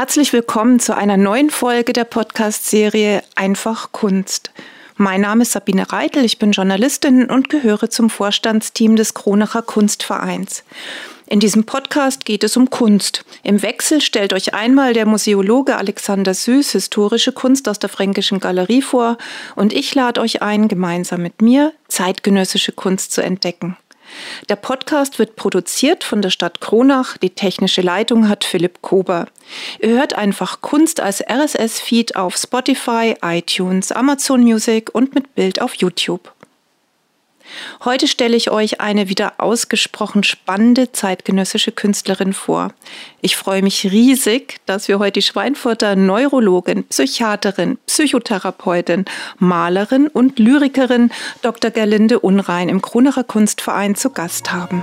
Herzlich willkommen zu einer neuen Folge der Podcast-Serie Einfach Kunst. Mein Name ist Sabine Reitel, ich bin Journalistin und gehöre zum Vorstandsteam des Kronacher Kunstvereins. In diesem Podcast geht es um Kunst. Im Wechsel stellt euch einmal der Museologe Alexander Süß historische Kunst aus der Fränkischen Galerie vor und ich lade euch ein, gemeinsam mit mir zeitgenössische Kunst zu entdecken. Der Podcast wird produziert von der Stadt Kronach. Die technische Leitung hat Philipp Kober. Ihr hört einfach Kunst als RSS-Feed auf Spotify, iTunes, Amazon Music und mit Bild auf YouTube. Heute stelle ich euch eine wieder ausgesprochen spannende zeitgenössische Künstlerin vor. Ich freue mich riesig, dass wir heute die Schweinfurter Neurologin, Psychiaterin, Psychotherapeutin, Malerin und Lyrikerin Dr. Gerlinde Unrein im Kronerer Kunstverein zu Gast haben.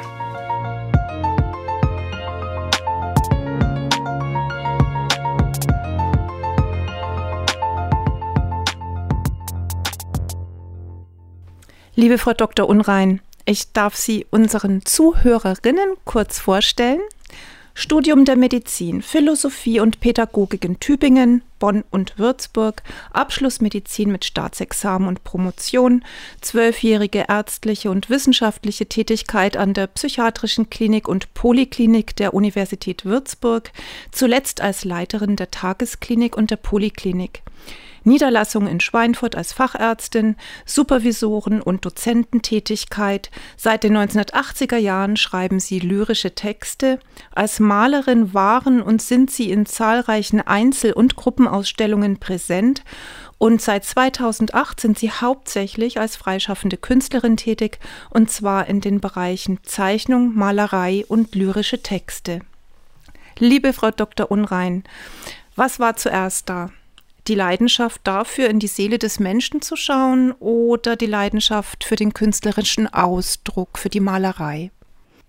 Liebe Frau Dr. Unrein, ich darf Sie unseren Zuhörerinnen kurz vorstellen. Studium der Medizin, Philosophie und Pädagogik in Tübingen, Bonn und Würzburg, Abschlussmedizin mit Staatsexamen und Promotion, zwölfjährige ärztliche und wissenschaftliche Tätigkeit an der Psychiatrischen Klinik und Poliklinik der Universität Würzburg, zuletzt als Leiterin der Tagesklinik und der Poliklinik. Niederlassung in Schweinfurt als Fachärztin, Supervisoren und Dozententätigkeit. Seit den 1980er Jahren schreiben sie lyrische Texte. Als Malerin waren und sind sie in zahlreichen Einzel- und Gruppenausstellungen präsent und seit 2008 sind sie hauptsächlich als freischaffende Künstlerin tätig, und zwar in den Bereichen Zeichnung, Malerei und lyrische Texte. Liebe Frau Dr. Unrein, was war zuerst da? Die Leidenschaft dafür, in die Seele des Menschen zu schauen oder die Leidenschaft für den künstlerischen Ausdruck, für die Malerei?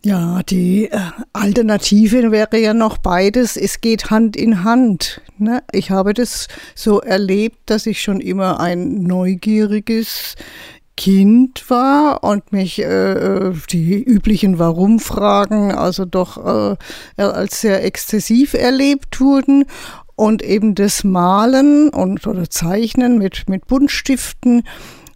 Ja, die äh, Alternative wäre ja noch beides. Es geht Hand in Hand. Ne? Ich habe das so erlebt, dass ich schon immer ein neugieriges Kind war und mich äh, äh die üblichen Warum-Fragen also doch äh, als sehr exzessiv erlebt wurden und eben das Malen und oder Zeichnen mit, mit Buntstiften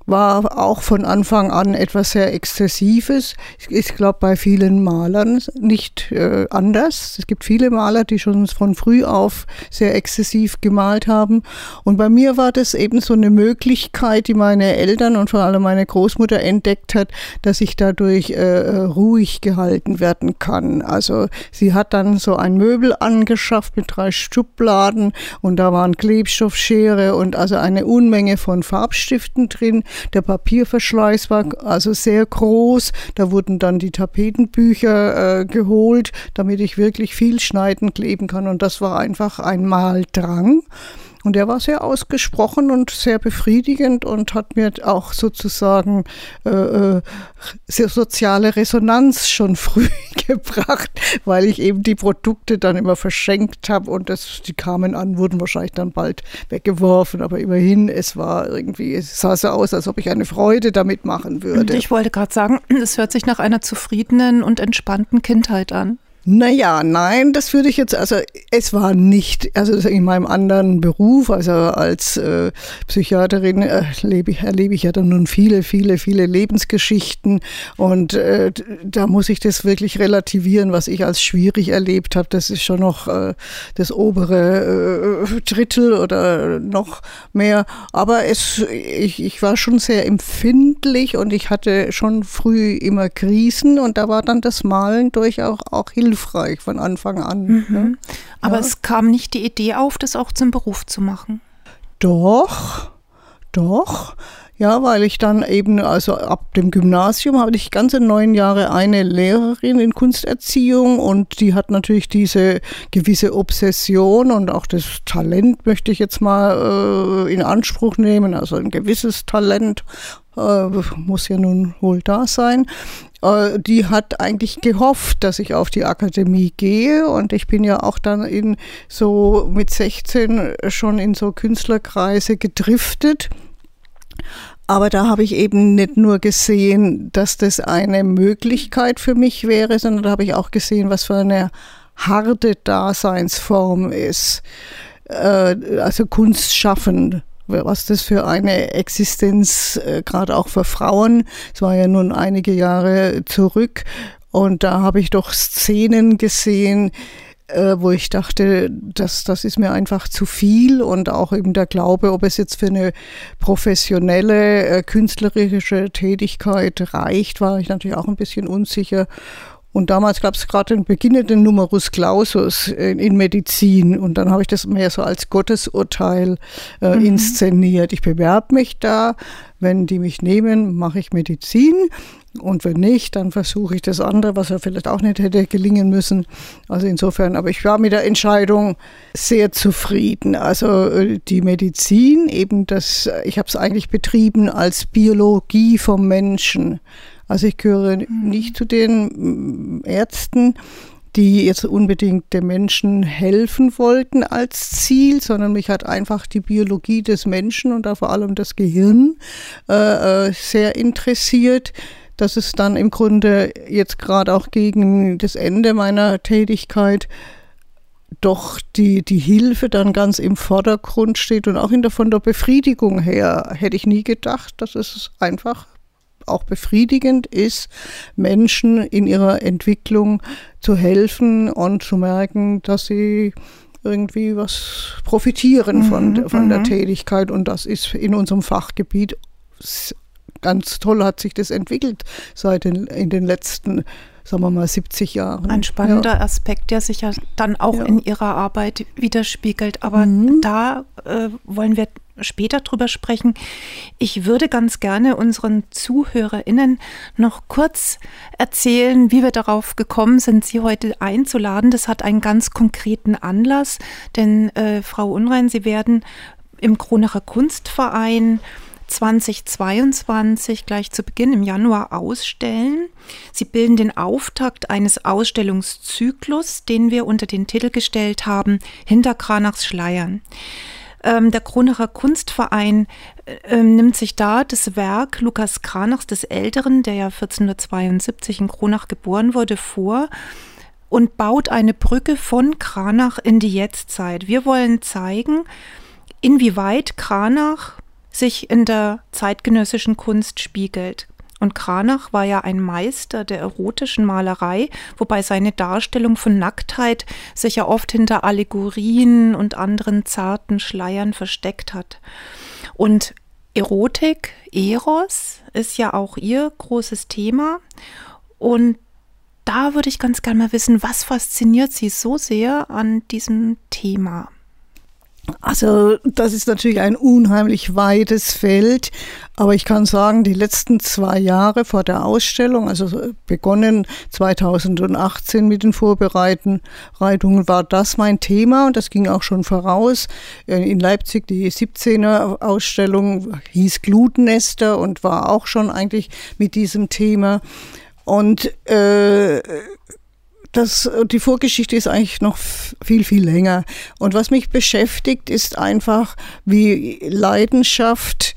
war auch von Anfang an etwas sehr Exzessives. Ich glaube, bei vielen Malern nicht äh, anders. Es gibt viele Maler, die schon von früh auf sehr exzessiv gemalt haben. Und bei mir war das eben so eine Möglichkeit, die meine Eltern und vor allem meine Großmutter entdeckt hat, dass ich dadurch äh, ruhig gehalten werden kann. Also sie hat dann so ein Möbel angeschafft mit drei Schubladen und da waren Klebstoffschere und also eine Unmenge von Farbstiften drin der Papierverschleiß war also sehr groß. Da wurden dann die Tapetenbücher äh, geholt, damit ich wirklich viel schneiden, kleben kann. Und das war einfach ein Maldrang. Und er war sehr ausgesprochen und sehr befriedigend und hat mir auch sozusagen äh, äh sehr soziale Resonanz schon früh gebracht, weil ich eben die Produkte dann immer verschenkt habe und das, die kamen an, wurden wahrscheinlich dann bald weggeworfen. Aber immerhin, es war irgendwie, es sah so aus, als ob ich eine Freude damit machen würde. Ich wollte gerade sagen, es hört sich nach einer zufriedenen und entspannten Kindheit an. Naja, nein, das würde ich jetzt, also es war nicht, also in meinem anderen Beruf, also als äh, Psychiaterin erlebe ich, erlebe ich ja dann nun viele, viele, viele Lebensgeschichten und äh, da muss ich das wirklich relativieren, was ich als schwierig erlebt habe. Das ist schon noch äh, das obere äh, Drittel oder noch mehr, aber es, ich, ich war schon sehr empfindlich und ich hatte schon früh immer Krisen und da war dann das Malen durchaus auch hilfreich hilfreich von Anfang an. Mhm. Ne? Aber ja. es kam nicht die Idee auf, das auch zum Beruf zu machen. Doch, doch. Ja, weil ich dann eben, also ab dem Gymnasium habe ich ganze neun Jahre eine Lehrerin in Kunsterziehung und die hat natürlich diese gewisse Obsession und auch das Talent möchte ich jetzt mal äh, in Anspruch nehmen, also ein gewisses Talent äh, muss ja nun wohl da sein. Äh, die hat eigentlich gehofft, dass ich auf die Akademie gehe und ich bin ja auch dann in so mit 16 schon in so Künstlerkreise gedriftet. Aber da habe ich eben nicht nur gesehen, dass das eine Möglichkeit für mich wäre, sondern da habe ich auch gesehen, was für eine harte Daseinsform ist. Äh, also Kunst schaffen was das für eine Existenz, äh, gerade auch für Frauen, es war ja nun einige Jahre zurück, und da habe ich doch Szenen gesehen, äh, wo ich dachte, das, das ist mir einfach zu viel und auch eben der Glaube, ob es jetzt für eine professionelle äh, künstlerische Tätigkeit reicht, war ich natürlich auch ein bisschen unsicher. Und damals gab es gerade den beginnenden Numerus Clausus in, in, Medizin und dann habe ich das mehr so als Gottesurteil äh, mhm. inszeniert. Ich bewerbe mich da, wenn die mich nehmen, mache ich Medizin und wenn nicht, dann versuche ich das andere, was ja vielleicht auch nicht hätte gelingen müssen. Also insofern, aber ich war mit der Entscheidung sehr zufrieden. Also äh, die Medizin, eben das, ich habe es eigentlich betrieben als Biologie vom Menschen. Also ich gehöre mhm. nicht zu den mm, Ärzten, die jetzt unbedingt den Menschen helfen wollten als Ziel, sondern mich hat einfach die Biologie des Menschen und da vor allem das Gehirn äh, äh sehr interessiert dass es dann im Grunde jetzt gerade auch gegen das Ende meiner Tätigkeit doch die, die Hilfe dann ganz im Vordergrund steht und auch in der, von der Befriedigung her hätte ich nie gedacht, dass es einfach auch befriedigend ist, Menschen in ihrer Entwicklung zu helfen und zu merken, dass sie irgendwie was profitieren mhm, von, von der mhm. Tätigkeit. Und das ist in unserem Fachgebiet ganz toll hat sich das entwickelt seit den, in den letzten sagen wir mal 70 Jahren. Ein spannender ja. Aspekt, der sich ja dann auch ja. in Ihrer Arbeit widerspiegelt. Aber mhm. da äh, wollen wir später drüber sprechen. Ich würde ganz gerne unseren ZuhörerInnen noch kurz erzählen, wie wir darauf gekommen sind, Sie heute einzuladen. Das hat einen ganz konkreten Anlass, denn äh, Frau Unrein, Sie werden im Kronacher Kunstverein 2022 gleich zu Beginn im Januar ausstellen. Sie bilden den Auftakt eines Ausstellungszyklus, den wir unter den Titel gestellt haben, Hinter Kranachs Schleiern. Ähm, der Kronacher Kunstverein äh, nimmt sich da das Werk Lukas Kranachs des Älteren, der ja 1472 in Kronach geboren wurde, vor und baut eine Brücke von Kranach in die Jetztzeit. Wir wollen zeigen, inwieweit Kranach sich in der zeitgenössischen Kunst spiegelt. Und Kranach war ja ein Meister der erotischen Malerei, wobei seine Darstellung von Nacktheit sich ja oft hinter Allegorien und anderen zarten Schleiern versteckt hat. Und Erotik, Eros, ist ja auch ihr großes Thema. Und da würde ich ganz gerne mal wissen, was fasziniert Sie so sehr an diesem Thema? Also das ist natürlich ein unheimlich weites Feld, aber ich kann sagen, die letzten zwei Jahre vor der Ausstellung, also begonnen 2018 mit den Vorbereitungen, war das mein Thema und das ging auch schon voraus. In Leipzig die 17er Ausstellung hieß Glutnester und war auch schon eigentlich mit diesem Thema. Und äh, das, die Vorgeschichte ist eigentlich noch viel, viel länger. Und was mich beschäftigt, ist einfach, wie Leidenschaft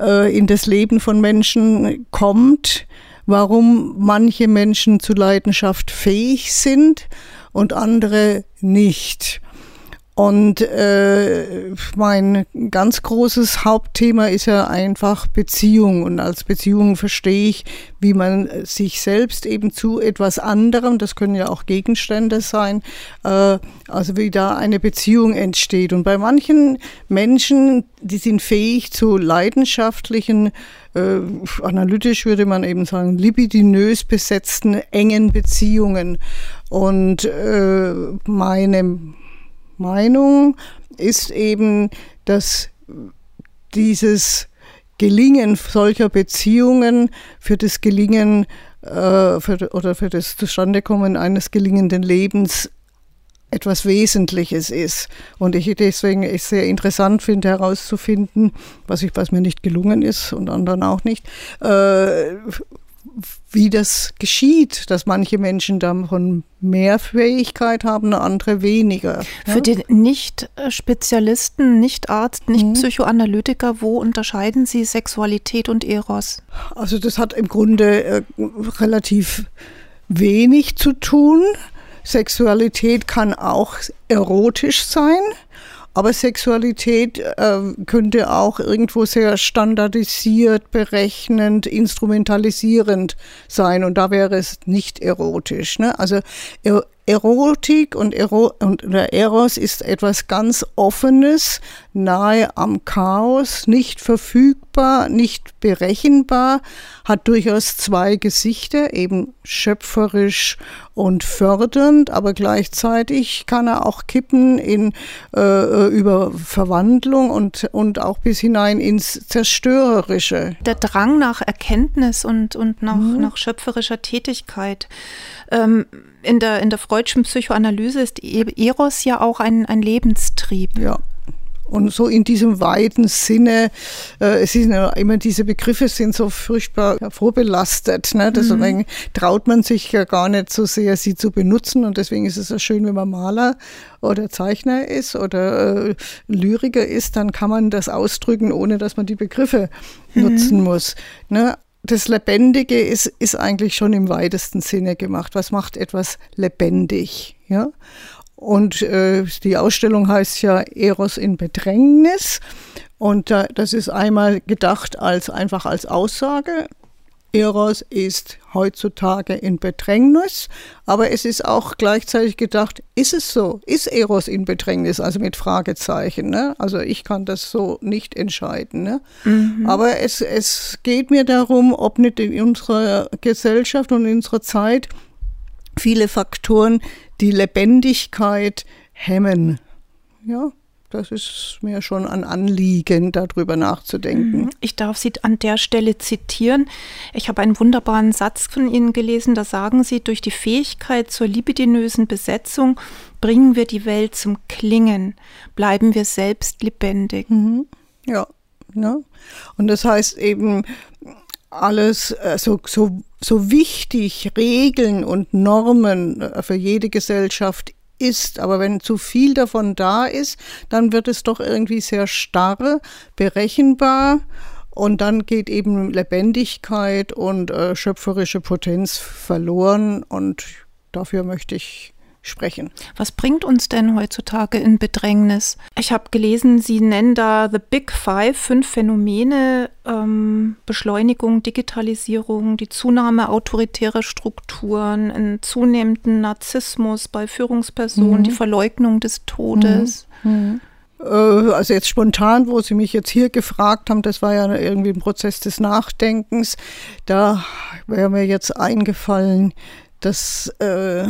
äh, in das Leben von Menschen kommt, warum manche Menschen zu Leidenschaft fähig sind und andere nicht. Und äh, mein ganz großes Hauptthema ist ja einfach Beziehung. Und als Beziehung verstehe ich, wie man sich selbst eben zu etwas anderem, das können ja auch Gegenstände sein, äh, also wie da eine Beziehung entsteht. Und bei manchen Menschen, die sind fähig zu leidenschaftlichen, äh, analytisch würde man eben sagen, libidinös besetzten, engen Beziehungen. Und äh, meine Meinung ist eben, dass dieses Gelingen solcher Beziehungen für das Gelingen äh, für, oder für das Zustandekommen eines gelingenden Lebens etwas Wesentliches ist. Und ich deswegen es sehr interessant finde, herauszufinden, was, ich, was mir nicht gelungen ist und anderen auch nicht, äh, wie das geschieht, dass manche Menschen davon mehr Fähigkeit haben, andere weniger. Ja? Für den Nicht-Spezialisten, Nicht-Arzt, Nicht-Psychoanalytiker, wo unterscheiden Sie Sexualität und Eros? Also das hat im Grunde äh, relativ wenig zu tun Sexualität kann auch erotisch sein. Aber Sexualität äh, könnte auch irgendwo sehr standardisiert, berechnend, instrumentalisierend sein. Und da wäre es nicht erotisch. Ne? Also er Erotik und, Ero und der Eros ist etwas ganz Offenes, nahe am Chaos, nicht verfügbar, nicht berechenbar, hat durchaus zwei Gesichter, eben schöpferisch und fördernd, aber gleichzeitig kann er auch kippen in äh, über Verwandlung und, und auch bis hinein ins Zerstörerische. Der Drang nach Erkenntnis und, und nach, mhm. nach schöpferischer Tätigkeit. Ähm, in der, in der freudschen Psychoanalyse ist Eros ja auch ein, ein Lebenstrieb. Ja. Und so in diesem weiten Sinne, äh, es sind ja immer diese Begriffe sind so furchtbar vorbelastet. Ne? Deswegen mhm. traut man sich ja gar nicht so sehr, sie zu benutzen. Und deswegen ist es ja schön, wenn man Maler oder Zeichner ist oder äh, Lyriker ist, dann kann man das ausdrücken, ohne dass man die Begriffe mhm. nutzen muss. Ne? Das Lebendige ist, ist eigentlich schon im weitesten Sinne gemacht. Was macht etwas lebendig? Ja? Und äh, die Ausstellung heißt ja Eros in Bedrängnis. Und äh, das ist einmal gedacht als einfach als Aussage. Eros ist heutzutage in Bedrängnis, aber es ist auch gleichzeitig gedacht, ist es so? Ist Eros in Bedrängnis? Also mit Fragezeichen. Ne? Also ich kann das so nicht entscheiden. Ne? Mhm. Aber es, es geht mir darum, ob nicht in unserer Gesellschaft und in unserer Zeit viele Faktoren die Lebendigkeit hemmen. Ja, das ist mir schon ein Anliegen, darüber nachzudenken. Mhm. Ich darf Sie an der Stelle zitieren. Ich habe einen wunderbaren Satz von Ihnen gelesen. Da sagen Sie, durch die Fähigkeit zur libidinösen Besetzung bringen wir die Welt zum Klingen, bleiben wir selbst lebendig. Mhm. Ja, ne? Und das heißt eben, alles äh, so, so, so wichtig Regeln und Normen äh, für jede Gesellschaft ist. Aber wenn zu viel davon da ist, dann wird es doch irgendwie sehr starr, berechenbar. Und dann geht eben Lebendigkeit und äh, schöpferische Potenz verloren. Und dafür möchte ich sprechen. Was bringt uns denn heutzutage in Bedrängnis? Ich habe gelesen, Sie nennen da The Big Five, fünf Phänomene, ähm, Beschleunigung, Digitalisierung, die Zunahme autoritärer Strukturen, einen zunehmenden Narzissmus bei Führungspersonen, mhm. die Verleugnung des Todes. Mhm. Mhm. Äh, also jetzt spontan, wo Sie mich jetzt hier gefragt haben, das war ja irgendwie ein Prozess des Nachdenkens, da wäre mir jetzt eingefallen, dass äh,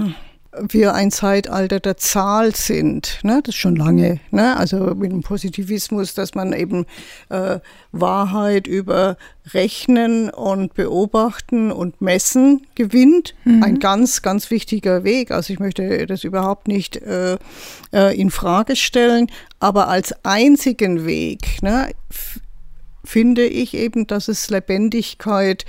wir ein Zeitalter der Zahl sind. Ne? Das ist schon lange. Ne? Also mit dem Positivismus, dass man eben äh, Wahrheit über Rechnen und Beobachten und Messen gewinnt. Mhm. Ein ganz, ganz wichtiger Weg. Also ich möchte das überhaupt nicht äh, äh, in Frage stellen, aber als einzigen Weg. Ne? Finde ich eben, dass es Lebendigkeit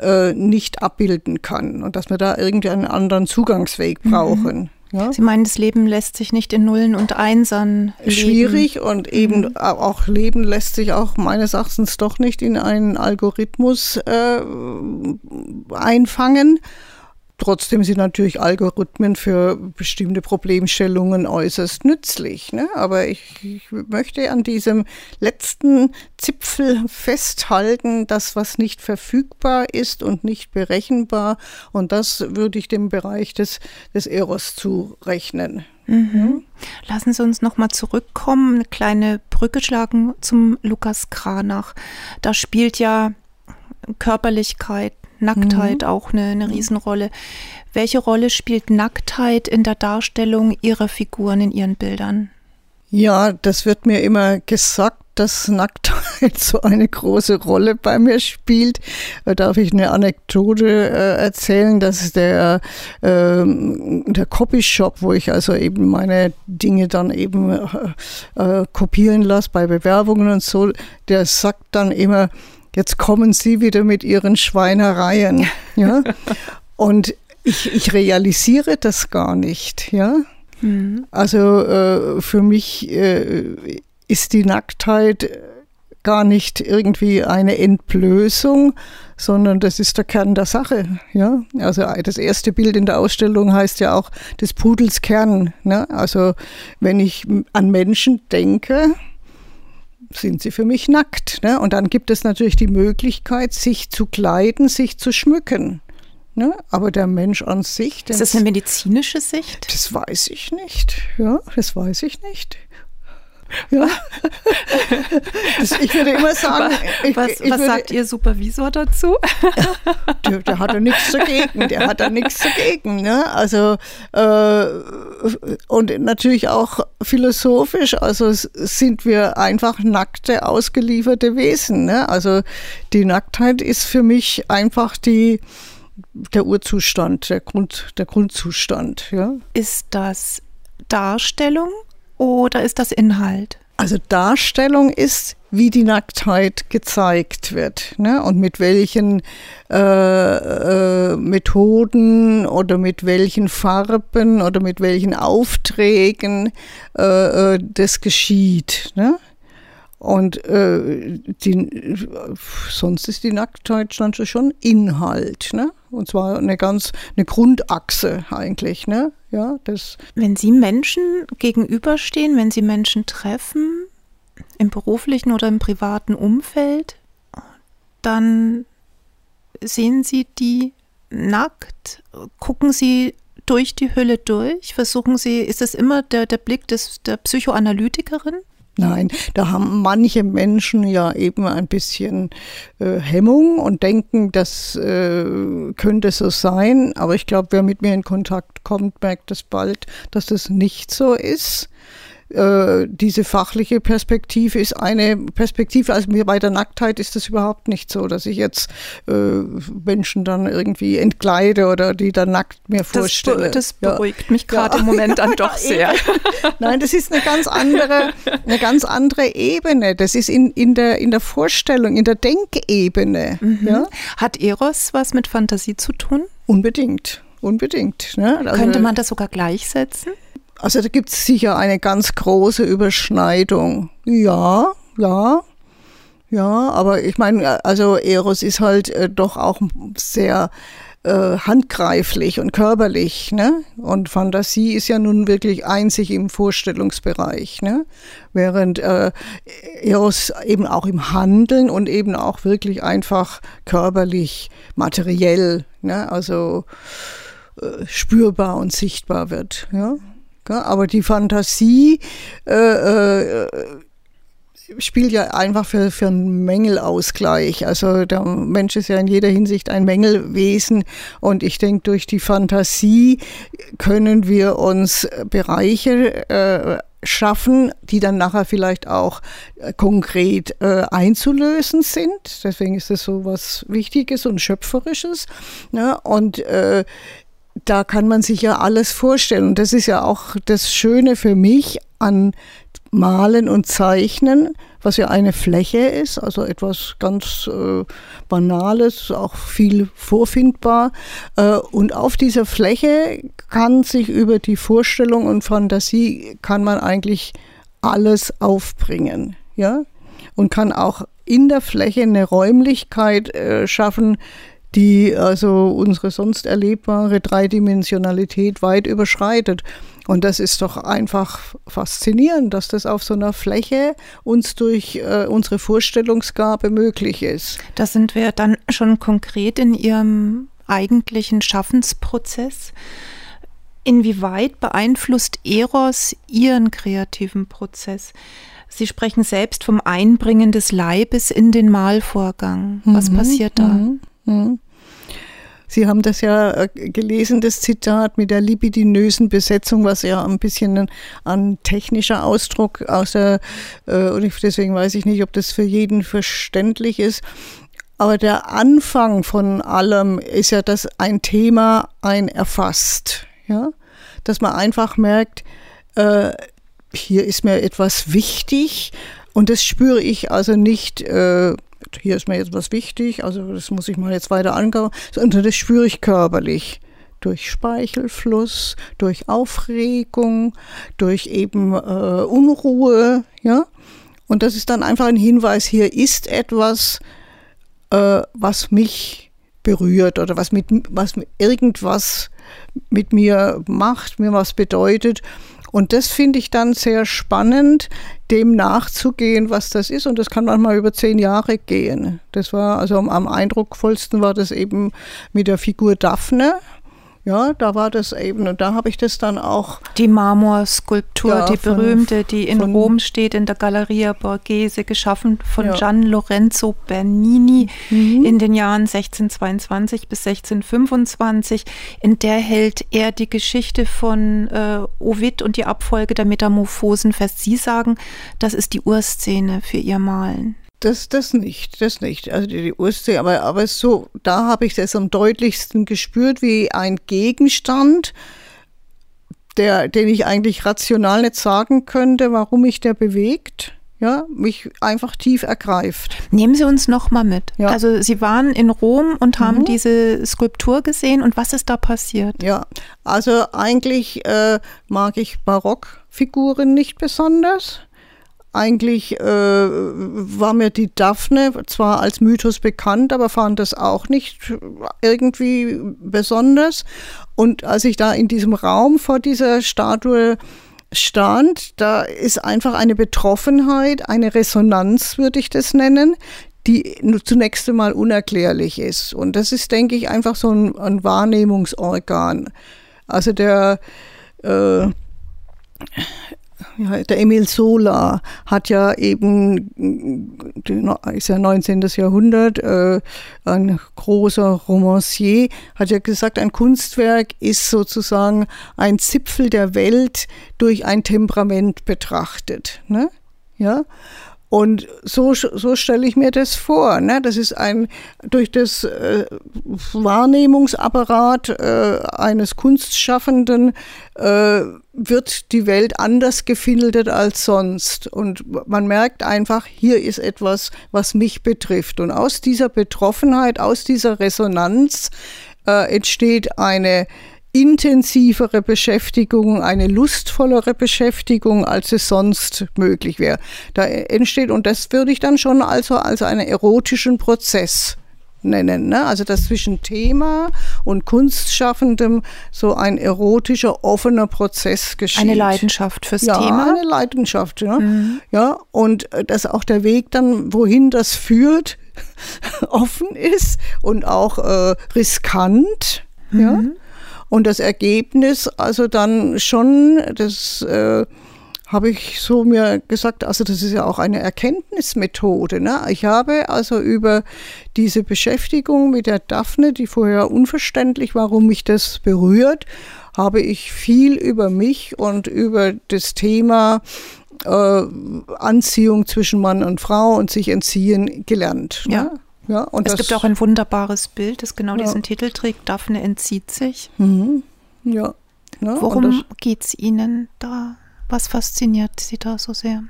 äh, nicht abbilden kann und dass wir da irgendeinen anderen Zugangsweg mhm. brauchen. Mhm. Ja? Sie meinen, das Leben lässt sich nicht in Nullen und Einsern leben. Schwierig und eben mhm. auch Leben lässt sich auch meines Erachtens doch nicht in einen Algorithmus äh, einfangen. Trotzdem sind natürlich Algorithmen für bestimmte Problemstellungen äußerst nützlich. Ne? Aber ich, ich, möchte an diesem letzten Zipfel festhalten, das, was nicht verfügbar ist und nicht berechenbar. Und das würde ich dem Bereich des, des Eros zurechnen. Mhm. Lassen Sie uns nochmal zurückkommen, eine kleine Brücke schlagen zum Lukas Kranach. Da spielt ja Körperlichkeit, Nacktheit mhm. auch eine, eine Riesenrolle. Welche Rolle spielt Nacktheit in der Darstellung Ihrer Figuren in Ihren Bildern? Ja, das wird mir immer gesagt, dass Nacktheit so eine große Rolle bei mir spielt. Da darf ich eine Anekdote äh, erzählen, dass der, äh, der Copyshop, wo ich also eben meine Dinge dann eben äh, äh, kopieren lasse bei Bewerbungen und so, der sagt dann immer, jetzt kommen Sie wieder mit Ihren Schweinereien. Ja? Und ich, ich realisiere das gar nicht. Ja? Mhm. Also äh, für mich äh, ist die Nacktheit gar nicht irgendwie eine Entblößung, sondern das ist der Kern der Sache. Ja? Also das erste Bild in der Ausstellung heißt ja auch des Pudels Kern. Ne? Also wenn ich an Menschen denke, sind sie für mich nackt. Ne? Und dann gibt es natürlich die Möglichkeit, sich zu kleiden, sich zu schmücken. Ne? Aber der Mensch an sich. Ist das eine medizinische Sicht? Das weiß ich nicht. Ja, das weiß ich nicht. Ja. Das, ich würde immer sagen. Ich, was, ich was würde, sagt Ihr Supervisor dazu? Der, der, hat da nichts dagegen. Der hat da nichts dagegen. Ne? Also, äh, und natürlich auch philosophisch, also sind wir einfach nackte, ausgelieferte Wesen. Ne? Also, die Nacktheit ist für mich einfach die der Urzustand, der, Grund, der Grundzustand. Ja. Ist das Darstellung oder ist das Inhalt? Also Darstellung ist, wie die Nacktheit gezeigt wird ne? und mit welchen äh, äh, Methoden oder mit welchen Farben oder mit welchen Aufträgen äh, äh das geschieht. Ne? Und äh, die, sonst ist die Nacktheit schon Inhalt, ne? Und zwar eine ganz eine Grundachse eigentlich, ne? Ja, das. Wenn Sie Menschen gegenüberstehen, wenn Sie Menschen treffen, im beruflichen oder im privaten Umfeld, dann sehen Sie die nackt, gucken Sie durch die Hülle durch, versuchen Sie, ist es immer der, der Blick des, der Psychoanalytikerin? Nein, da haben manche Menschen ja eben ein bisschen äh, Hemmung und denken, das äh, könnte so sein. Aber ich glaube, wer mit mir in Kontakt kommt, merkt es bald, dass das nicht so ist. Äh, diese fachliche Perspektive ist eine Perspektive, also mir bei der Nacktheit ist es überhaupt nicht so, dass ich jetzt äh, Menschen dann irgendwie entkleide oder die dann nackt mir vorstelle. Das, das beruhigt ja. mich gerade ja. im Moment dann doch sehr. Nein, das ist eine ganz andere, eine ganz andere Ebene. Das ist in, in, der, in der Vorstellung, in der Denkebene. Mhm. Ja? Hat Eros was mit Fantasie zu tun? Unbedingt. Unbedingt. Ne? Also, Könnte man das sogar gleichsetzen? Also da gibt es sicher eine ganz große Überschneidung. Ja, ja, ja, aber ich meine, also Eros ist halt äh, doch auch sehr äh, handgreiflich und körperlich, ne? Und Fantasie ist ja nun wirklich einzig im Vorstellungsbereich, ne? Während äh, Eros eben auch im Handeln und eben auch wirklich einfach körperlich, materiell, ne? Also äh, spürbar und sichtbar wird, ja. Aber die Fantasie äh, äh, spielt ja einfach für, für einen Mängelausgleich. Also der Mensch ist ja in jeder Hinsicht ein Mängelwesen und ich denke, durch die Fantasie können wir uns Bereiche äh, schaffen, die dann nachher vielleicht auch äh, konkret äh, einzulösen sind. Deswegen ist das so was Wichtiges und Schöpferisches. Ne? Und äh, da kann man sich ja alles vorstellen. Und das ist ja auch das Schöne für mich an Malen und Zeichnen, was ja eine Fläche ist, also etwas ganz äh, Banales, auch viel vorfindbar. Äh, und auf dieser Fläche kann sich über die Vorstellung und Fantasie kann man eigentlich alles aufbringen, ja, und kann auch in der Fläche eine Räumlichkeit äh, schaffen, die also unsere sonst erlebbare Dreidimensionalität weit überschreitet. Und das ist doch einfach faszinierend, dass das auf so einer Fläche uns durch äh, unsere Vorstellungsgabe möglich ist. Da sind wir dann schon konkret in Ihrem eigentlichen Schaffensprozess. Inwieweit beeinflusst Eros Ihren kreativen Prozess? Sie sprechen selbst vom Einbringen des Leibes in den Malvorgang. Was mhm, passiert da? Mhm, mhm. Sie haben das ja äh, gelesen, das Zitat mit der libidinösen Besetzung, was ja ein bisschen ein technischer Ausdruck aus der, äh, und deswegen weiß ich nicht, ob das für jeden verständlich ist. Aber der Anfang von allem ist ja, dass ein Thema ein erfasst, ja, dass man einfach merkt, äh, hier ist mir etwas wichtig und das spüre ich also nicht äh, hier ist mir jetzt was wichtig, also das muss ich mal jetzt weiter angehen, sondern das spüre ich körperlich durch Speichelfluss, durch Aufregung, durch eben äh, Unruhe, ja. Und das ist dann einfach ein Hinweis, hier ist etwas, äh, was mich berührt oder was mit was irgendwas mit mir macht, mir was bedeutet. Und das finde ich dann sehr spannend, dem nachzugehen, was das ist. Und das kann manchmal über zehn Jahre gehen. Das war also am eindrucksvollsten war das eben mit der Figur Daphne. Ja, da war das eben und da habe ich das dann auch. Die Marmorskulptur, ja, die von, berühmte, die in von, Rom steht, in der Galleria Borghese, geschaffen von ja. Gian Lorenzo Bernini mhm. in den Jahren 1622 bis 1625. In der hält er die Geschichte von äh, Ovid und die Abfolge der Metamorphosen fest. Sie sagen, das ist die Urszene für ihr Malen. Das, das nicht, das nicht. Also die, die Ostsee, aber, aber so, da habe ich das am deutlichsten gespürt, wie ein Gegenstand, der, den ich eigentlich rational nicht sagen könnte, warum mich der bewegt. Ja, mich einfach tief ergreift. Nehmen Sie uns noch mal mit. Ja. Also Sie waren in Rom und haben mhm. diese Skulptur gesehen und was ist da passiert? Ja, also eigentlich äh, mag ich Barockfiguren nicht besonders. Eigentlich äh, war mir die Daphne zwar als Mythos bekannt, aber fand das auch nicht irgendwie besonders. Und als ich da in diesem Raum vor dieser Statue stand, da ist einfach eine Betroffenheit, eine Resonanz, würde ich das nennen, die zunächst einmal unerklärlich ist. Und das ist, denke ich, einfach so ein, ein Wahrnehmungsorgan. Also der äh, der Emil Sola hat ja eben, ist ja 19. Jahrhundert, äh, ein großer Romancier, hat ja gesagt, ein Kunstwerk ist sozusagen ein Zipfel der Welt durch ein Temperament betrachtet. Ne? Ja, und so, so stelle ich mir das vor. Ne? Das ist ein durch das äh, Wahrnehmungsapparat äh, eines Kunstschaffenden äh, wird die Welt anders gefiltert als sonst. Und man merkt einfach, hier ist etwas, was mich betrifft. Und aus dieser Betroffenheit, aus dieser Resonanz äh, entsteht eine intensivere Beschäftigung, eine lustvollere Beschäftigung, als es sonst möglich wäre. Da entsteht, und das würde ich dann schon also als einen erotischen Prozess nennen. Ne? Also dass zwischen Thema und Kunstschaffendem so ein erotischer, offener Prozess geschieht. Eine Leidenschaft fürs ja, Thema. Eine Leidenschaft, ja. Mhm. ja. Und äh, dass auch der Weg dann, wohin das führt, offen ist und auch äh, riskant. Mhm. Ja. Und das Ergebnis, also dann schon, das äh, habe ich so mir gesagt, also das ist ja auch eine Erkenntnismethode. Ne? Ich habe also über diese Beschäftigung mit der Daphne, die vorher unverständlich, warum mich das berührt, habe ich viel über mich und über das Thema äh, Anziehung zwischen Mann und Frau und sich entziehen gelernt. Ne? Ja. Und es gibt auch ein wunderbares Bild, das genau ja. diesen Titel trägt. Daphne entzieht sich. Mhm. Ja. ja. Worum geht es Ihnen da? Was fasziniert Sie da so sehr?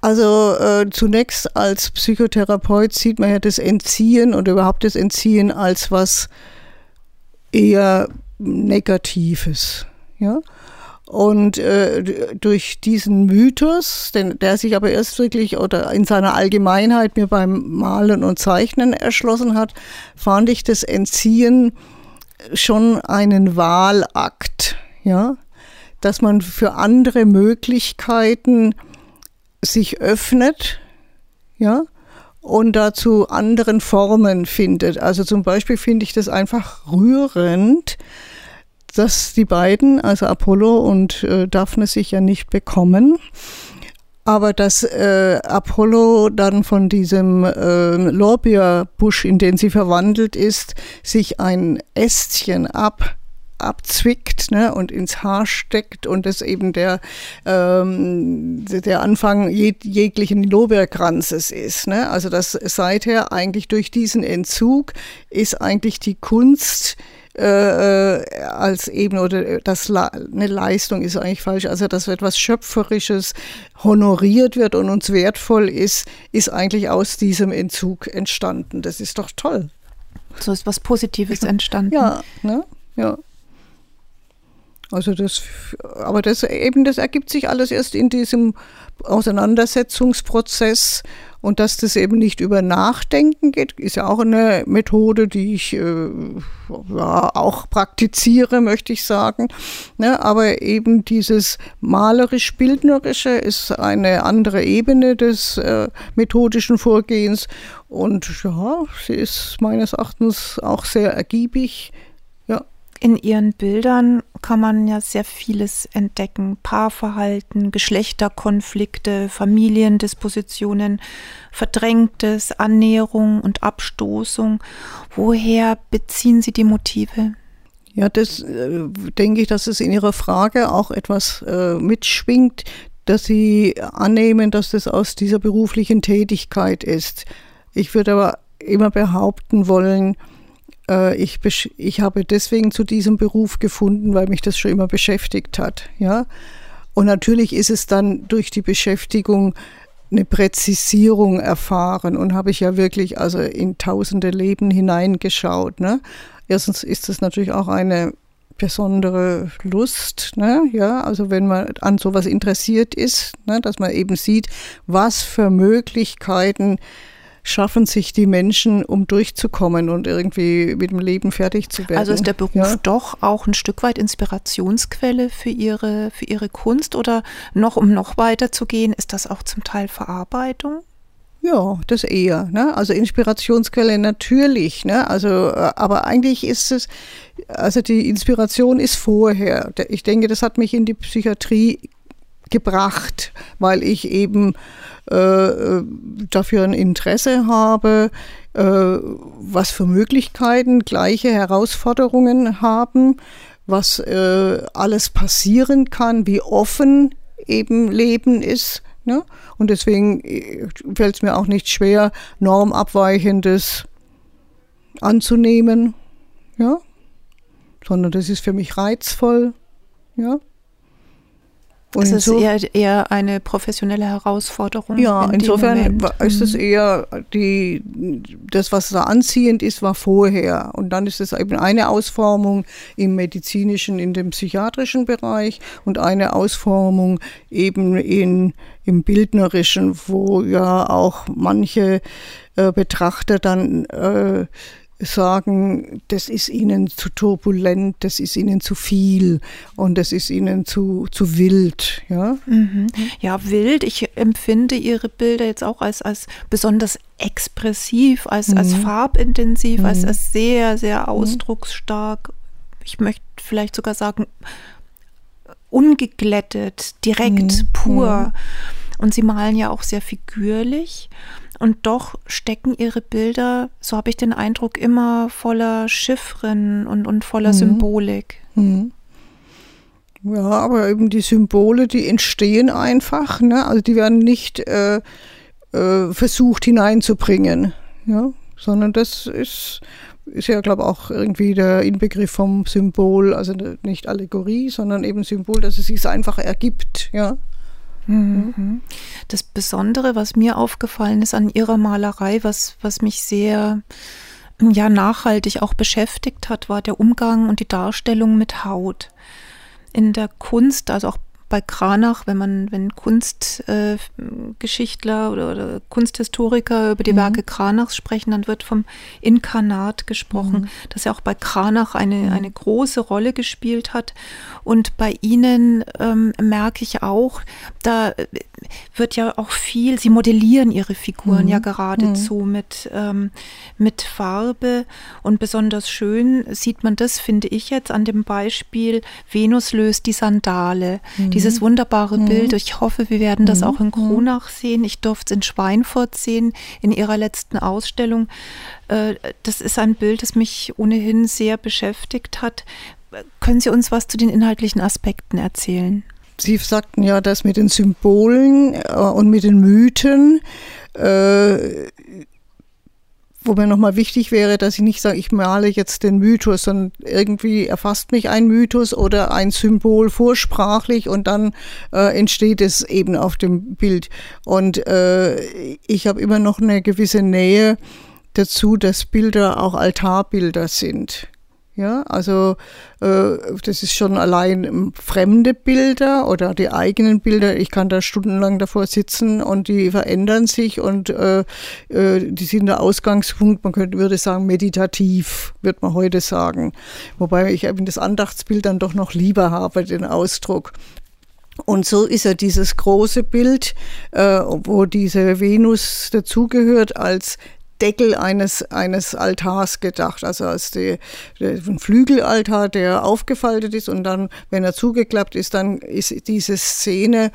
Also äh, zunächst als Psychotherapeut sieht man ja das Entziehen oder überhaupt das Entziehen als was eher Negatives. Ja? Und äh, durch diesen Mythos, den, der sich aber erst wirklich oder in seiner Allgemeinheit mir beim Malen und Zeichnen erschlossen hat, fand ich das Entziehen schon einen Wahlakt, ja, dass man für andere Möglichkeiten sich öffnet, ja, und dazu anderen Formen findet. Also zum Beispiel finde ich das einfach rührend, dass die beiden, also Apollo und äh, Daphne, sich ja nicht bekommen. Aber dass äh, Apollo dann von diesem äh, Lorbeerbusch, in den sie verwandelt ist, sich ein Ästchen ab abzwickt ne, und ins Haar steckt und das eben der, ähm, der Anfang jeg jeglichen Lorbeerkranzes ist. Ne? Also dass seither eigentlich durch diesen Entzug ist eigentlich die Kunst äh, als eben oder das eine Leistung ist eigentlich falsch, also dass etwas Schöpferisches honoriert wird und uns wertvoll ist, ist eigentlich aus diesem Entzug entstanden. Das ist doch toll. So ist was Positives entstanden. Ja, ne? ja. Also das, aber das eben, das ergibt sich alles erst in diesem Auseinandersetzungsprozess und dass das eben nicht über Nachdenken geht, ist ja auch eine Methode, die ich äh, ja, auch praktiziere, möchte ich sagen. Ne, aber eben dieses malerisch-bildnerische ist eine andere Ebene des äh, methodischen Vorgehens. Und ja, sie ist meines Erachtens auch sehr ergiebig in ihren Bildern kann man ja sehr vieles entdecken. Paarverhalten, Geschlechterkonflikte, Familiendispositionen, Verdrängtes, Annäherung und Abstoßung. Woher beziehen Sie die Motive? Ja, das äh, denke ich, dass es in Ihrer Frage auch etwas äh, mitschwingt, dass Sie annehmen, dass das aus dieser beruflichen Tätigkeit ist. Ich würde aber immer behaupten wollen, ich, ich habe deswegen zu diesem Beruf gefunden, weil mich das schon immer beschäftigt hat. Ja? Und natürlich ist es dann durch die Beschäftigung eine Präzisierung erfahren und habe ich ja wirklich also in tausende Leben hineingeschaut. Ne? Erstens ist es natürlich auch eine besondere Lust, ne? ja, also wenn man an sowas interessiert ist, ne? dass man eben sieht, was für Möglichkeiten schaffen sich die Menschen, um durchzukommen und irgendwie mit dem Leben fertig zu werden. Also ist der Beruf ja? doch auch ein Stück weit Inspirationsquelle für ihre, für ihre Kunst oder noch, um noch weiter zu gehen, ist das auch zum Teil Verarbeitung? Ja, das eher. Ne? Also Inspirationsquelle natürlich. Ne? Also, äh, aber eigentlich ist es, also die Inspiration ist vorher. Ich denke, das hat mich in die Psychiatrie gebracht, weil ich eben äh, dafür ein Interesse habe, äh, was für Möglichkeiten gleiche Herausforderungen haben, was äh, alles passieren kann, wie offen eben Leben ist. Ne? Und deswegen äh, fällt es mir auch nicht schwer, normabweichendes anzunehmen, ja, sondern das ist für mich reizvoll, ja. Und es ist so, eher, eher eine professionelle Herausforderung. Ja, in insofern ist es mhm. eher die, das, was da anziehend ist, war vorher. Und dann ist es eben eine Ausformung im medizinischen, in dem psychiatrischen Bereich und eine Ausformung eben in, im bildnerischen, wo ja auch manche äh, Betrachter dann äh, sagen, das ist ihnen zu turbulent, das ist ihnen zu viel und das ist ihnen zu, zu wild. Ja? Mhm. ja, wild. Ich empfinde ihre Bilder jetzt auch als, als besonders expressiv, als, mhm. als farbintensiv, mhm. als, als sehr, sehr mhm. ausdrucksstark. Ich möchte vielleicht sogar sagen, ungeglättet, direkt, mhm. pur. Mhm. Und sie malen ja auch sehr figürlich. Und doch stecken ihre Bilder, so habe ich den Eindruck, immer voller Chiffren und, und voller mhm. Symbolik. Mhm. Ja, aber eben die Symbole, die entstehen einfach, ne? also die werden nicht äh, äh, versucht hineinzubringen, ja? sondern das ist, ist ja, glaube ich, auch irgendwie der Inbegriff vom Symbol, also nicht Allegorie, sondern eben Symbol, dass es sich einfach ergibt. Ja? Mhm. Das Besondere, was mir aufgefallen ist an ihrer Malerei, was, was mich sehr ja, nachhaltig auch beschäftigt hat, war der Umgang und die Darstellung mit Haut. In der Kunst, also auch bei Kranach, wenn man, wenn Kunstgeschichtler äh, oder, oder, Kunsthistoriker über die mhm. Werke Kranachs sprechen, dann wird vom Inkarnat gesprochen, mhm. das ja auch bei Kranach eine, mhm. eine große Rolle gespielt hat. Und bei Ihnen ähm, merke ich auch, da wird ja auch viel, Sie modellieren Ihre Figuren mhm. ja geradezu mhm. mit, ähm, mit Farbe. Und besonders schön sieht man das, finde ich jetzt, an dem Beispiel Venus löst die Sandale. Mhm. Dieses wunderbare mhm. Bild. Ich hoffe, wir werden das mhm. auch in Kronach sehen. Ich durfte es in Schweinfurt sehen, in Ihrer letzten Ausstellung. Äh, das ist ein Bild, das mich ohnehin sehr beschäftigt hat. Können Sie uns was zu den inhaltlichen Aspekten erzählen? Sie sagten ja, dass mit den Symbolen äh, und mit den Mythen, äh, wo mir nochmal wichtig wäre, dass ich nicht sage, ich male jetzt den Mythos, sondern irgendwie erfasst mich ein Mythos oder ein Symbol vorsprachlich und dann äh, entsteht es eben auf dem Bild. Und äh, ich habe immer noch eine gewisse Nähe dazu, dass Bilder auch Altarbilder sind. Ja, also äh, das ist schon allein fremde Bilder oder die eigenen Bilder. Ich kann da stundenlang davor sitzen und die verändern sich und äh, äh, die sind der Ausgangspunkt, man könnte, würde sagen, meditativ, wird man heute sagen. Wobei ich eben das Andachtsbild dann doch noch lieber habe, den Ausdruck. Und so ist ja dieses große Bild, äh, wo diese Venus dazugehört, als Deckel eines, eines Altars gedacht, also als die, ein Flügelaltar, der aufgefaltet ist und dann, wenn er zugeklappt ist, dann ist diese Szene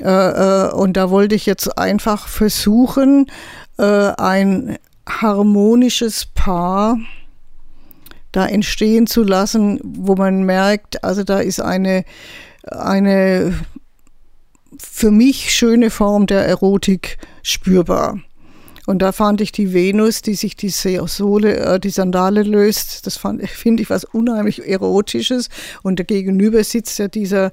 äh, äh, und da wollte ich jetzt einfach versuchen, äh, ein harmonisches Paar da entstehen zu lassen, wo man merkt, also da ist eine, eine für mich schöne Form der Erotik spürbar. Und da fand ich die Venus, die sich die Sohle, äh, die Sandale löst, das finde ich was unheimlich Erotisches. Und dagegenüber sitzt ja dieser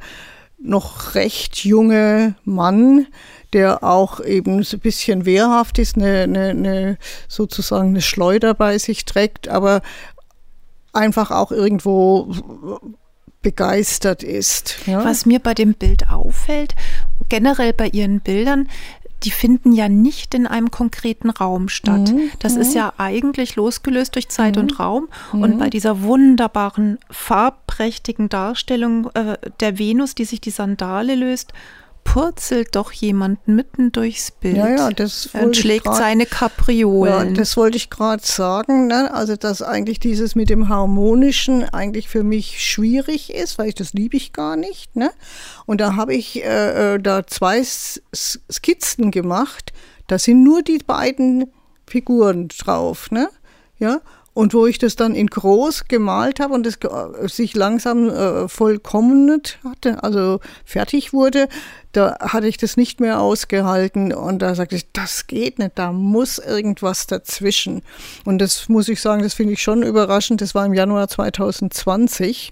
noch recht junge Mann, der auch eben so ein bisschen wehrhaft ist, eine, eine, eine, sozusagen eine Schleuder bei sich trägt, aber einfach auch irgendwo begeistert ist. Ja? Was mir bei dem Bild auffällt, generell bei ihren Bildern, die finden ja nicht in einem konkreten Raum statt. Mhm. Das ist mhm. ja eigentlich losgelöst durch Zeit mhm. und Raum. Und mhm. bei dieser wunderbaren, farbprächtigen Darstellung äh, der Venus, die sich die Sandale löst, purzelt doch jemand mitten durchs Bild. Ja, ja, das und schlägt grad, seine Kapriolen. Ja, das wollte ich gerade sagen. Ne? Also, dass eigentlich dieses mit dem Harmonischen eigentlich für mich schwierig ist, weil ich das liebe ich gar nicht. Ne? Und da habe ich äh, äh da zwei Skizzen gemacht. Da sind nur die beiden Figuren drauf. Ne? Ja, und wo ich das dann in groß gemalt habe und es sich langsam äh, vollkommenet hatte, also fertig wurde, da hatte ich das nicht mehr ausgehalten und da sagte ich, das geht nicht, da muss irgendwas dazwischen. Und das muss ich sagen, das finde ich schon überraschend. Das war im Januar 2020.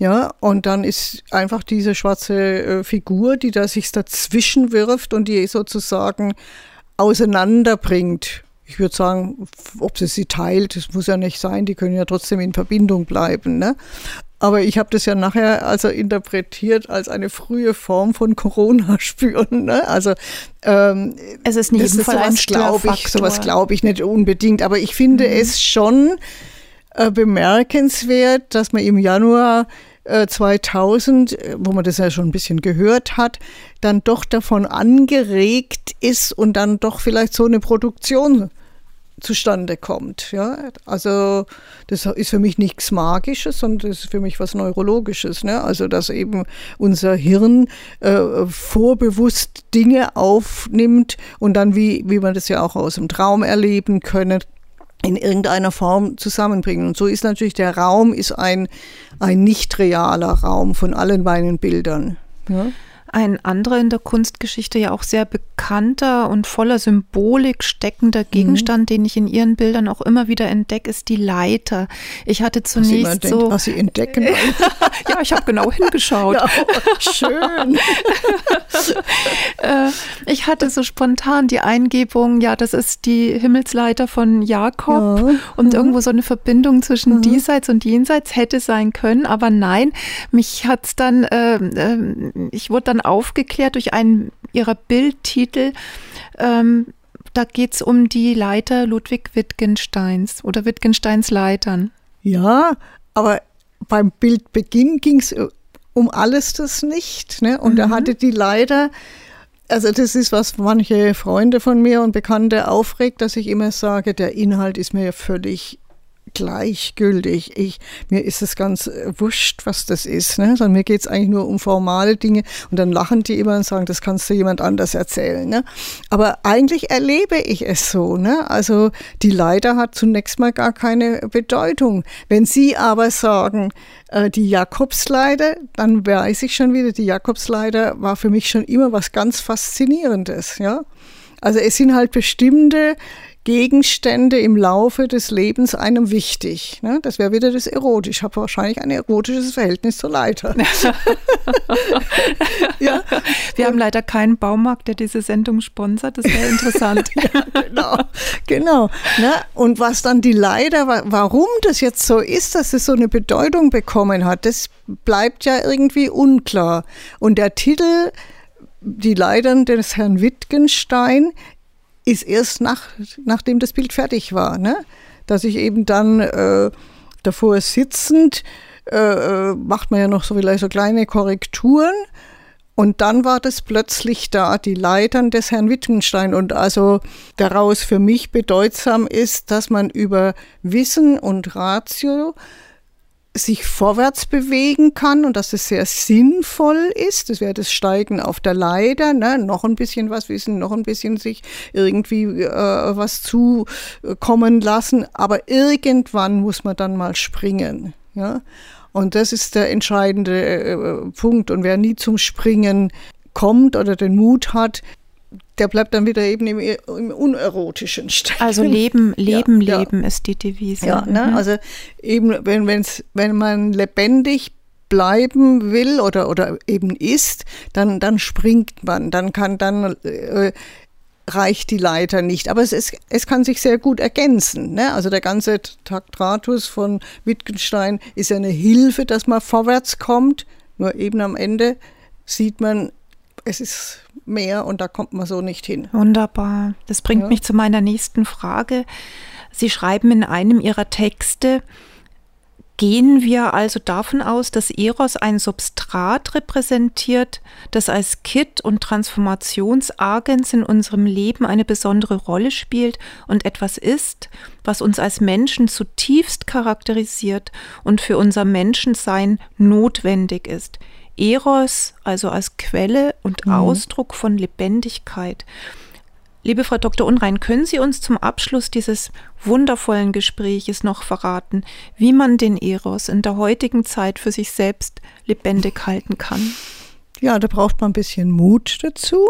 Ja, und dann ist einfach diese schwarze äh, Figur, die da sich dazwischen wirft und die sozusagen auseinanderbringt ich würde sagen, ob sie sie teilt, das muss ja nicht sein, die können ja trotzdem in Verbindung bleiben. Ne? Aber ich habe das ja nachher also interpretiert als eine frühe Form von Corona spüren. Ne? Also ähm, es ist nicht das sowas glaube ich, sowas glaube ich nicht unbedingt. Aber ich finde mhm. es schon äh, bemerkenswert, dass man im Januar 2000, äh, äh, wo man das ja schon ein bisschen gehört hat, dann doch davon angeregt ist und dann doch vielleicht so eine Produktion zustande kommt. Ja? Also das ist für mich nichts Magisches, sondern das ist für mich was Neurologisches. Ne? Also dass eben unser Hirn äh, vorbewusst Dinge aufnimmt und dann, wie, wie man das ja auch aus dem Traum erleben können, in irgendeiner Form zusammenbringen. Und so ist natürlich der Raum ist ein, ein nicht realer Raum von allen meinen Bildern. Ja? Ein anderer in der Kunstgeschichte ja auch sehr bekannter und voller Symbolik steckender mhm. Gegenstand, mhm. den ich in ihren Bildern auch immer wieder entdecke, ist die Leiter. Ich hatte zunächst was so. Denkt, was Sie entdecken. ja, ich habe genau hingeschaut. Ja, schön. Äh, ich hatte so spontan die Eingebung, ja, das ist die Himmelsleiter von Jakob ja. und ja. irgendwo so eine Verbindung zwischen diesseits und jenseits hätte sein können, aber nein, mich hat es dann, äh, äh, ich wurde dann aufgeklärt durch einen ihrer Bildtitel. Ähm, da geht es um die Leiter Ludwig Wittgensteins oder Wittgensteins Leitern. Ja, aber beim Bildbeginn ging es um alles das nicht. Ne? Und mhm. da hatte die Leiter, also das ist, was manche Freunde von mir und Bekannte aufregt, dass ich immer sage, der Inhalt ist mir völlig gleichgültig. Ich, mir ist es ganz äh, wurscht, was das ist. Ne? Sondern mir geht es eigentlich nur um formale Dinge und dann lachen die immer und sagen, das kannst du jemand anders erzählen. Ne? Aber eigentlich erlebe ich es so. Ne? Also die Leiter hat zunächst mal gar keine Bedeutung. Wenn Sie aber sagen, äh, die Jakobsleiter, dann weiß ich schon wieder, die Jakobsleiter war für mich schon immer was ganz Faszinierendes. Ja? Also es sind halt bestimmte Gegenstände im Laufe des Lebens einem wichtig. Ne? Das wäre wieder das Erotisch. Ich habe wahrscheinlich ein erotisches Verhältnis zur Leiter. ja. Wir haben leider keinen Baumarkt, der diese Sendung sponsert. Das wäre interessant. ja, genau, genau. Ne? Und was dann die Leiter, warum das jetzt so ist, dass es so eine Bedeutung bekommen hat, das bleibt ja irgendwie unklar. Und der Titel die Leitern des Herrn Wittgenstein ist erst nach, nachdem das Bild fertig war, ne? dass ich eben dann äh, davor sitzend, äh, äh, macht man ja noch so vielleicht so kleine Korrekturen und dann war das plötzlich da, die Leitern des Herrn Wittgenstein. Und also daraus für mich bedeutsam ist, dass man über Wissen und Ratio sich vorwärts bewegen kann und dass es sehr sinnvoll ist. Das wäre das Steigen auf der Leiter, ne? noch ein bisschen was wissen, noch ein bisschen sich irgendwie äh, was zukommen lassen. Aber irgendwann muss man dann mal springen. Ja? Und das ist der entscheidende äh, Punkt. Und wer nie zum Springen kommt oder den Mut hat, der bleibt dann wieder eben im, im unerotischen Stecken. Also Leben, Leben, ja, Leben ja. ist die Devise. Ja, ne? Mhm. also eben, wenn, wenn's, wenn man lebendig bleiben will oder, oder eben ist, dann, dann springt man, dann kann dann äh, reicht die Leiter nicht. Aber es, ist, es kann sich sehr gut ergänzen. Ne? Also der ganze Taktratus von Wittgenstein ist eine Hilfe, dass man vorwärts kommt. Nur eben am Ende sieht man, es ist mehr und da kommt man so nicht hin. Wunderbar. Das bringt ja. mich zu meiner nächsten Frage. Sie schreiben in einem Ihrer Texte, Gehen wir also davon aus, dass Eros ein Substrat repräsentiert, das als Kit und Transformationsagens in unserem Leben eine besondere Rolle spielt und etwas ist, was uns als Menschen zutiefst charakterisiert und für unser Menschensein notwendig ist. Eros, also als Quelle und mhm. Ausdruck von Lebendigkeit. Liebe Frau Dr. Unrein, können Sie uns zum Abschluss dieses wundervollen Gespräches noch verraten, wie man den Eros in der heutigen Zeit für sich selbst lebendig halten kann? Ja, da braucht man ein bisschen Mut dazu.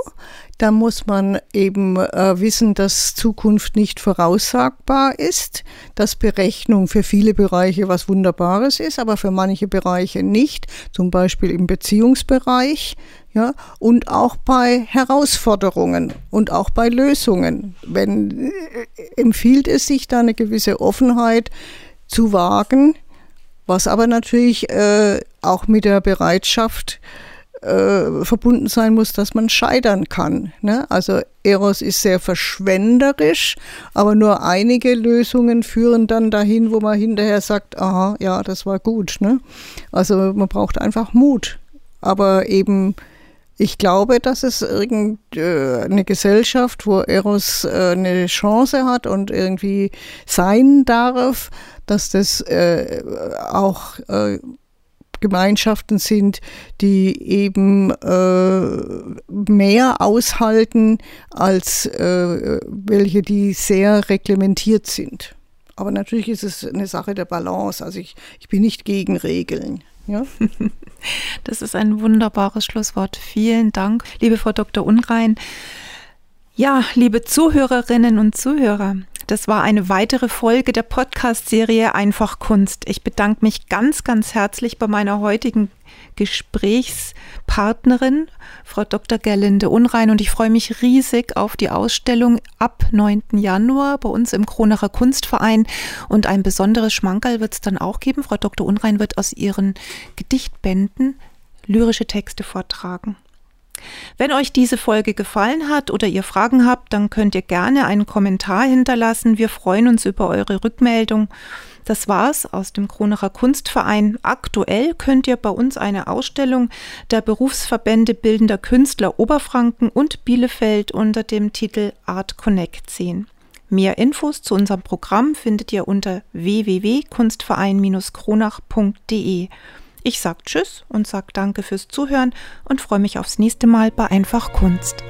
Da muss man eben äh, wissen, dass Zukunft nicht voraussagbar ist, dass Berechnung für viele Bereiche was Wunderbares ist, aber für manche Bereiche nicht, zum Beispiel im Beziehungsbereich. Ja, und auch bei Herausforderungen und auch bei Lösungen. Wenn, äh, empfiehlt es sich da eine gewisse Offenheit zu wagen, was aber natürlich äh, auch mit der Bereitschaft äh, verbunden sein muss, dass man scheitern kann. Ne? Also Eros ist sehr verschwenderisch, aber nur einige Lösungen führen dann dahin, wo man hinterher sagt, aha, ja, das war gut. Ne? Also man braucht einfach Mut, aber eben ich glaube, dass es irgendeine äh, Gesellschaft, wo Eros äh, eine Chance hat und irgendwie sein darf, dass das äh, auch Gemeinschaften sind, die eben äh, mehr aushalten als äh, welche, die sehr reglementiert sind. Aber natürlich ist es eine Sache der Balance. Also ich, ich bin nicht gegen Regeln. Ja? Das ist ein wunderbares Schlusswort. Vielen Dank, liebe Frau Dr. Unrein. Ja, liebe Zuhörerinnen und Zuhörer, das war eine weitere Folge der Podcast-Serie Einfach Kunst. Ich bedanke mich ganz, ganz herzlich bei meiner heutigen Gesprächspartnerin, Frau Dr. Gerlinde Unrein, und ich freue mich riesig auf die Ausstellung ab 9. Januar bei uns im Kronacher Kunstverein. Und ein besonderes Schmankerl wird es dann auch geben. Frau Dr. Unrein wird aus ihren Gedichtbänden lyrische Texte vortragen. Wenn euch diese Folge gefallen hat oder ihr Fragen habt, dann könnt ihr gerne einen Kommentar hinterlassen. Wir freuen uns über eure Rückmeldung. Das war's aus dem Kronacher Kunstverein. Aktuell könnt ihr bei uns eine Ausstellung der Berufsverbände Bildender Künstler Oberfranken und Bielefeld unter dem Titel Art Connect sehen. Mehr Infos zu unserem Programm findet ihr unter www.kunstverein-kronach.de. Ich sage Tschüss und sage Danke fürs Zuhören und freue mich aufs nächste Mal bei Einfach Kunst.